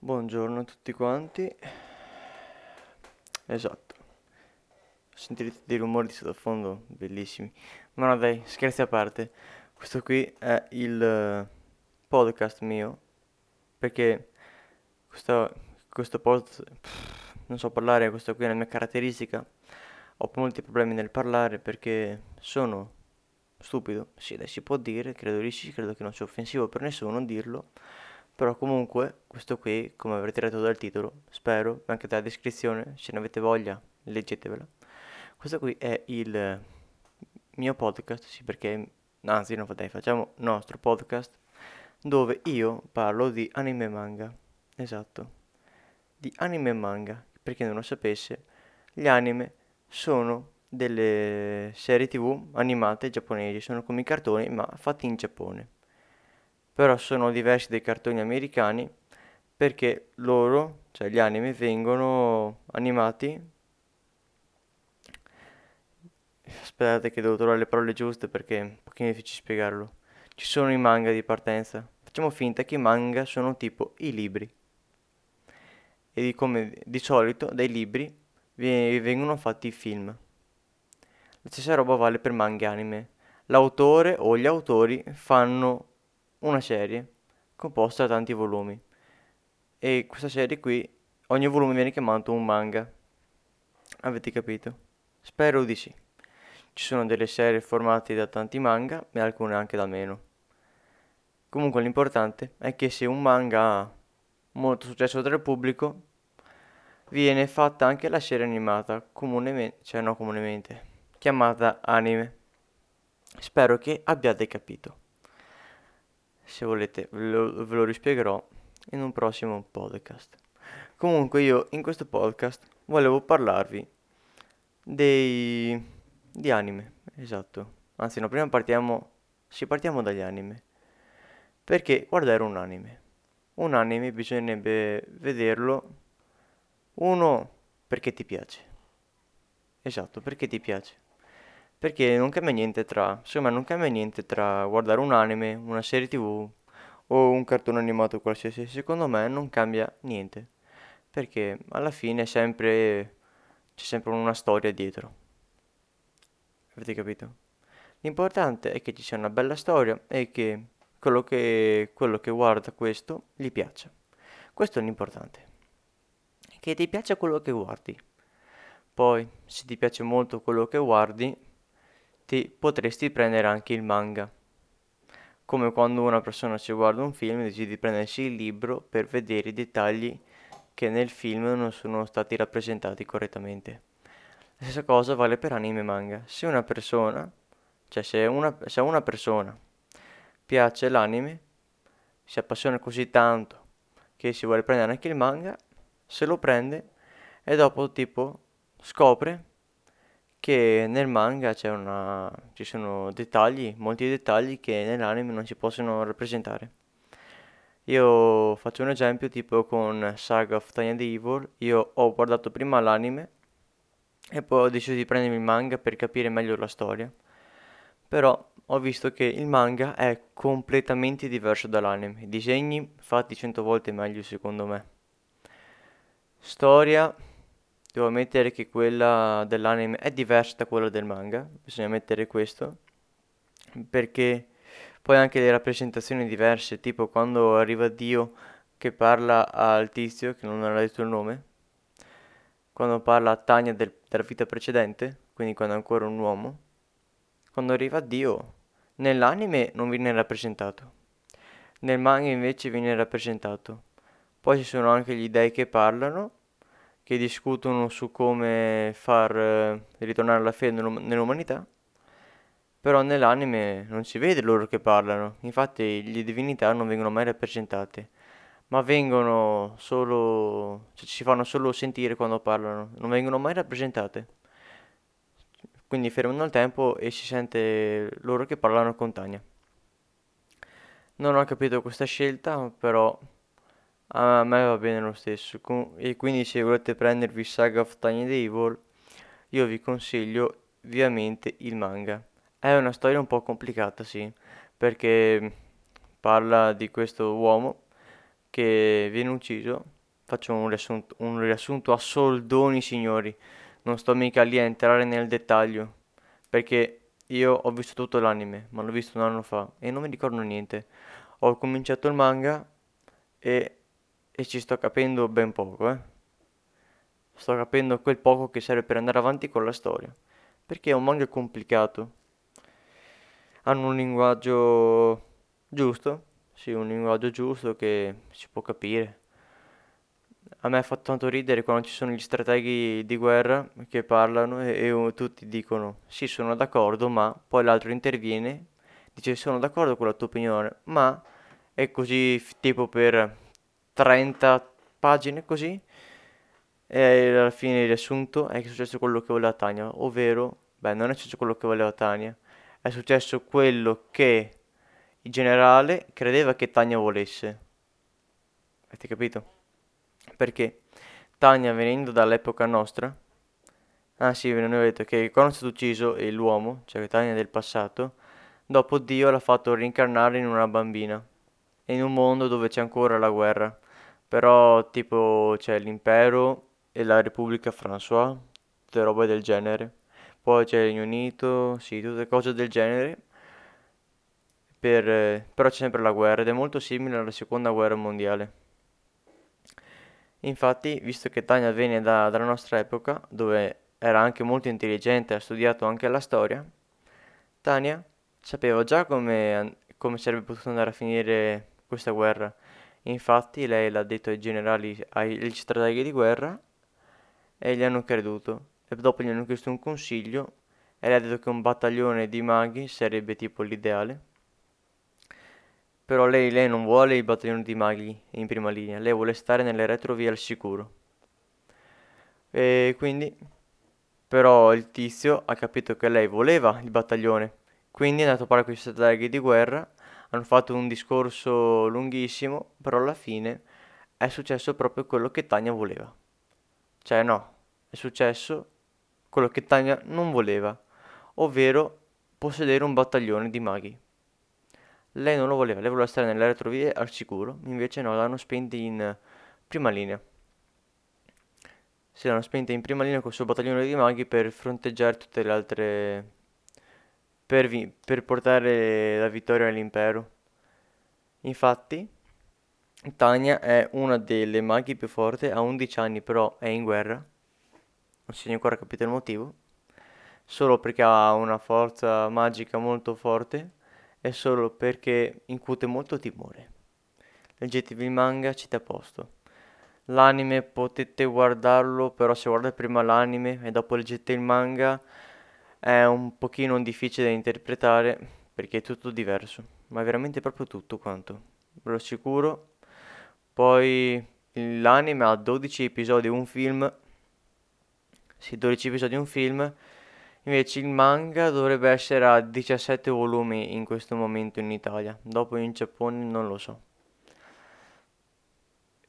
Buongiorno a tutti quanti. Esatto. Sentirete dei rumori di sottofondo bellissimi. Ma no, dai, scherzi a parte. Questo qui è il eh, podcast mio. Perché questo, questo post, pff, non so parlare, questa qui è la mia caratteristica. Ho molti problemi nel parlare perché sono stupido. Sì, dai, si può dire, credo di sì, credo che non sia offensivo per nessuno dirlo. Però comunque, questo qui, come avrete letto dal titolo, spero, anche dalla descrizione, se ne avete voglia, leggetevela. Questo qui è il mio podcast, sì, perché, anzi, no, dai, facciamo nostro podcast, dove io parlo di anime e manga. Esatto. Di anime e manga. Per chi non lo sapesse, gli anime sono delle serie tv animate giapponesi, sono come i cartoni, ma fatti in Giappone però sono diversi dai cartoni americani perché loro, cioè gli anime, vengono animati. Aspettate che devo trovare le parole giuste perché è un pochino difficile spiegarlo. Ci sono i manga di partenza. Facciamo finta che i manga sono tipo i libri. E di come di solito dai libri vengono fatti i film. La stessa roba vale per manga anime. L'autore o gli autori fanno una serie composta da tanti volumi e questa serie qui, ogni volume viene chiamato un manga. Avete capito? Spero di sì. Ci sono delle serie formate da tanti manga e alcune anche da meno. Comunque l'importante è che se un manga ha molto successo tra il pubblico, viene fatta anche la serie animata, comunemente, cioè no comunemente, chiamata anime. Spero che abbiate capito se volete ve lo, ve lo rispiegherò in un prossimo podcast. Comunque io in questo podcast volevo parlarvi dei di anime, esatto. Anzi, no, prima partiamo sì, partiamo dagli anime. Perché guardare un anime? Un anime bisognerebbe vederlo uno perché ti piace. Esatto, perché ti piace. Perché non cambia niente tra, insomma, non cambia niente tra guardare un anime, una serie tv o un cartone animato qualsiasi. Secondo me non cambia niente. Perché alla fine sempre, c'è sempre una storia dietro. Avete capito? L'importante è che ci sia una bella storia e che quello che, quello che guarda questo gli piaccia. Questo è l'importante. Che ti piaccia quello che guardi. Poi, se ti piace molto quello che guardi, ti potresti prendere anche il manga. Come quando una persona si guarda un film e decide di prendersi il libro per vedere i dettagli che nel film non sono stati rappresentati correttamente. La stessa cosa vale per anime e manga. Se una persona, cioè se una, se una persona piace l'anime, si appassiona così tanto che si vuole prendere anche il manga, se lo prende e dopo tipo scopre che nel manga c'è una, ci sono dettagli, molti dettagli che nell'anime non si possono rappresentare. Io faccio un esempio tipo con Saga of Tanya the Evil, io ho guardato prima l'anime e poi ho deciso di prendermi il manga per capire meglio la storia. Però ho visto che il manga è completamente diverso dall'anime, disegni fatti cento volte meglio secondo me. Storia Devo ammettere che quella dell'anime è diversa da quella del manga, bisogna mettere questo, perché poi anche le rappresentazioni diverse, tipo quando arriva Dio che parla al tizio, che non ha detto il nome, quando parla a Tania del, della vita precedente, quindi quando è ancora un uomo, quando arriva Dio, nell'anime non viene rappresentato, nel manga invece viene rappresentato. Poi ci sono anche gli dei che parlano che discutono su come far eh, ritornare la fede nell'umanità, però nell'anime non si vede loro che parlano, infatti le divinità non vengono mai rappresentate, ma vengono solo, cioè, si fanno solo sentire quando parlano, non vengono mai rappresentate. Quindi fermano il tempo e si sente loro che parlano con Tania. Non ho capito questa scelta, però a me va bene lo stesso. e quindi se volete prendervi Saga of Tiny Devil, io vi consiglio vivamente il manga. È una storia un po' complicata, sì, perché parla di questo uomo che viene ucciso, faccio un riassunto, un riassunto a soldoni signori, non sto mica lì a entrare nel dettaglio, perché io ho visto tutto l'anime, ma l'ho visto un anno fa e non mi ricordo niente. Ho cominciato il manga e, e ci sto capendo ben poco, eh. Sto capendo quel poco che serve per andare avanti con la storia, perché è un manga complicato. Hanno un linguaggio giusto, sì, un linguaggio giusto che si può capire. A me fatto tanto ridere quando ci sono gli strateghi di guerra che parlano e, e tutti dicono sì, sono d'accordo, ma poi l'altro interviene, dice sono d'accordo con la tua opinione, ma è così tipo per 30 pagine così e alla fine il riassunto è che è successo quello che voleva Tania, ovvero, beh, non è successo quello che voleva Tania, è successo quello che il generale credeva che Tania volesse. Avete capito? Perché Tania venendo dall'epoca nostra, ah sì, ve ne ho detto che quando è stato ucciso l'uomo, cioè Tania del passato, dopo Dio l'ha fatto rincarnare in una bambina, in un mondo dove c'è ancora la guerra. Però tipo c'è l'impero e la Repubblica François, tutte robe del genere. Poi c'è il Regno Unito, sì, tutte cose del genere. Per, però c'è sempre la guerra ed è molto simile alla seconda guerra mondiale. Infatti, visto che Tania viene da, dalla nostra epoca, dove era anche molto intelligente, ha studiato anche la storia, Tania sapeva già come, come sarebbe potuto andare a finire questa guerra. Infatti lei l'ha detto ai generali, agli strateghi di guerra e gli hanno creduto. E dopo gli hanno chiesto un consiglio e lei ha detto che un battaglione di maghi sarebbe tipo l'ideale. Però lei, lei non vuole il battaglione di maghi in prima linea, lei vuole stare nelle retrovie al sicuro. E quindi, però il tizio ha capito che lei voleva il battaglione, quindi è andato a parlare con i strategi di guerra, hanno fatto un discorso lunghissimo, però alla fine è successo proprio quello che Tania voleva. Cioè no, è successo quello che Tania non voleva, ovvero possedere un battaglione di maghi. Lei non lo voleva, lei voleva stare nelle retrovie al sicuro, invece no, l'hanno spenta in prima linea. Si erano spente in prima linea con il suo battaglione di maghi per fronteggiare tutte le altre... per, vi- per portare la vittoria all'impero. Infatti, Tania è una delle maghi più forti, ha 11 anni però è in guerra, non si è ancora capito il motivo, solo perché ha una forza magica molto forte è solo perché incute molto timore. Leggetevi il manga, ci a posto. L'anime potete guardarlo, però se guardate prima l'anime e dopo leggete il manga è un pochino difficile da interpretare perché è tutto diverso, ma è veramente proprio tutto quanto. Ve lo assicuro. Poi l'anime ha 12 episodi, un film. Sì, 12 episodi, un film Invece il manga dovrebbe essere a 17 volumi in questo momento in Italia, dopo in Giappone non lo so.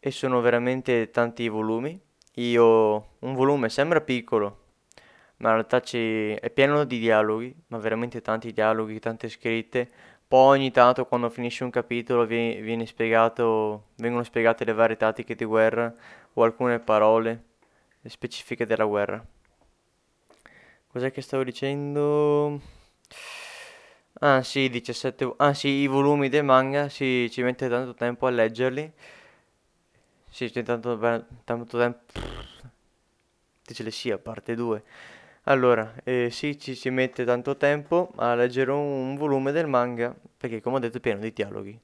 E sono veramente tanti volumi. Io un volume sembra piccolo, ma in realtà è pieno di dialoghi, ma veramente tanti dialoghi, tante scritte. Poi ogni tanto quando finisce un capitolo viene, viene spiegato, vengono spiegate le varie tattiche di guerra o alcune parole specifiche della guerra. Cos'è che stavo dicendo? Ah sì, 17... Ah sì, i volumi del manga, sì, ci mette tanto tempo a leggerli. Sì, c'è tanto, tanto tempo... Dice le sì, a parte 2. Allora, eh, sì, ci si mette tanto tempo a leggere un, volume del manga, perché come ho detto è pieno di dialoghi.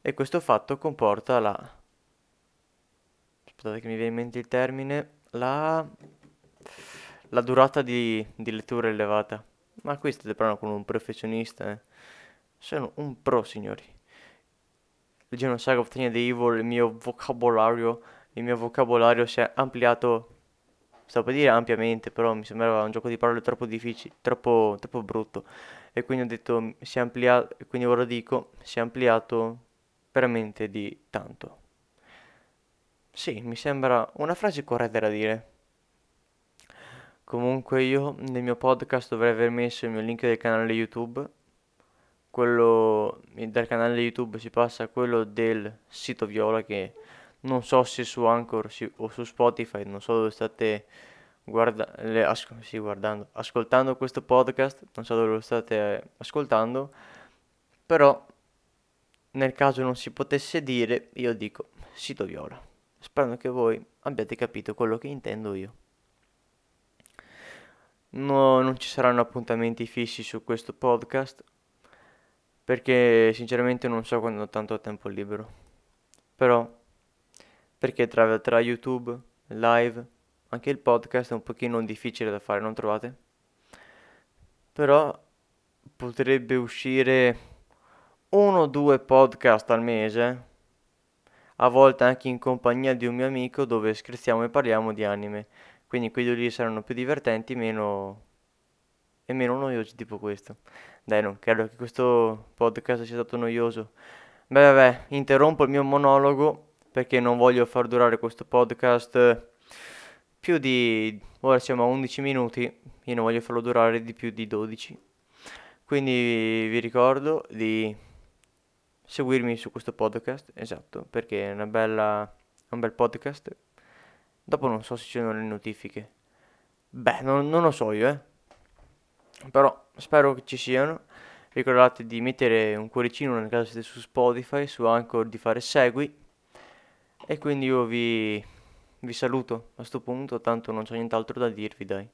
E questo fatto comporta la... Aspettate che mi viene in mente il termine. La la durata di, di lettura elevata. Ma qui state parlando con un professionista. Eh. Sono un pro, signori. Leggendo Saga of the Evil, il mio vocabolario, il mio vocabolario si è ampliato, stavo per dire ampiamente, però mi sembrava un gioco di parole troppo difficile, troppo, troppo brutto. E quindi ho detto, si è ampliato, quindi ora dico, si è ampliato veramente di tanto. Sì, mi sembra una frase corretta da dire. Comunque io nel mio podcast dovrei aver messo il mio link del canale YouTube quello del canale YouTube si passa a quello del sito Viola che non so se su Anchor o su Spotify, non so dove state guarda- le, as- sì, guardando, ascoltando questo podcast, non so dove lo state eh, ascoltando, però nel caso non si potesse dire, io dico sito viola. Spero che voi abbiate capito quello che intendo io. No, non ci saranno appuntamenti fissi su questo podcast perché sinceramente non so quando ho tanto tempo libero. Però perché tra, tra YouTube, live, anche il podcast è un pochino difficile da fare, non trovate? Però potrebbe uscire uno o due podcast al mese, a volte anche in compagnia di un mio amico dove scherziamo e parliamo di anime. Quindi quelli lì saranno più divertenti meno... e meno noiosi tipo questo. Dai, non credo che questo podcast sia stato noioso. Beh, vabbè, interrompo il mio monologo perché non voglio far durare questo podcast più di... ora siamo a 11 minuti, io non voglio farlo durare di più di 12. Quindi vi ricordo di seguirmi su questo podcast, esatto, perché è una bella, un bel podcast. Dopo non so se ci sono le notifiche. Beh, non, non lo so io, eh. Però spero che ci siano. Ricordate di mettere un cuoricino nel caso siete su Spotify, su Anchor, di fare segui. E quindi io vi, vi saluto a questo punto, tanto non c'è nient'altro da dirvi, dai.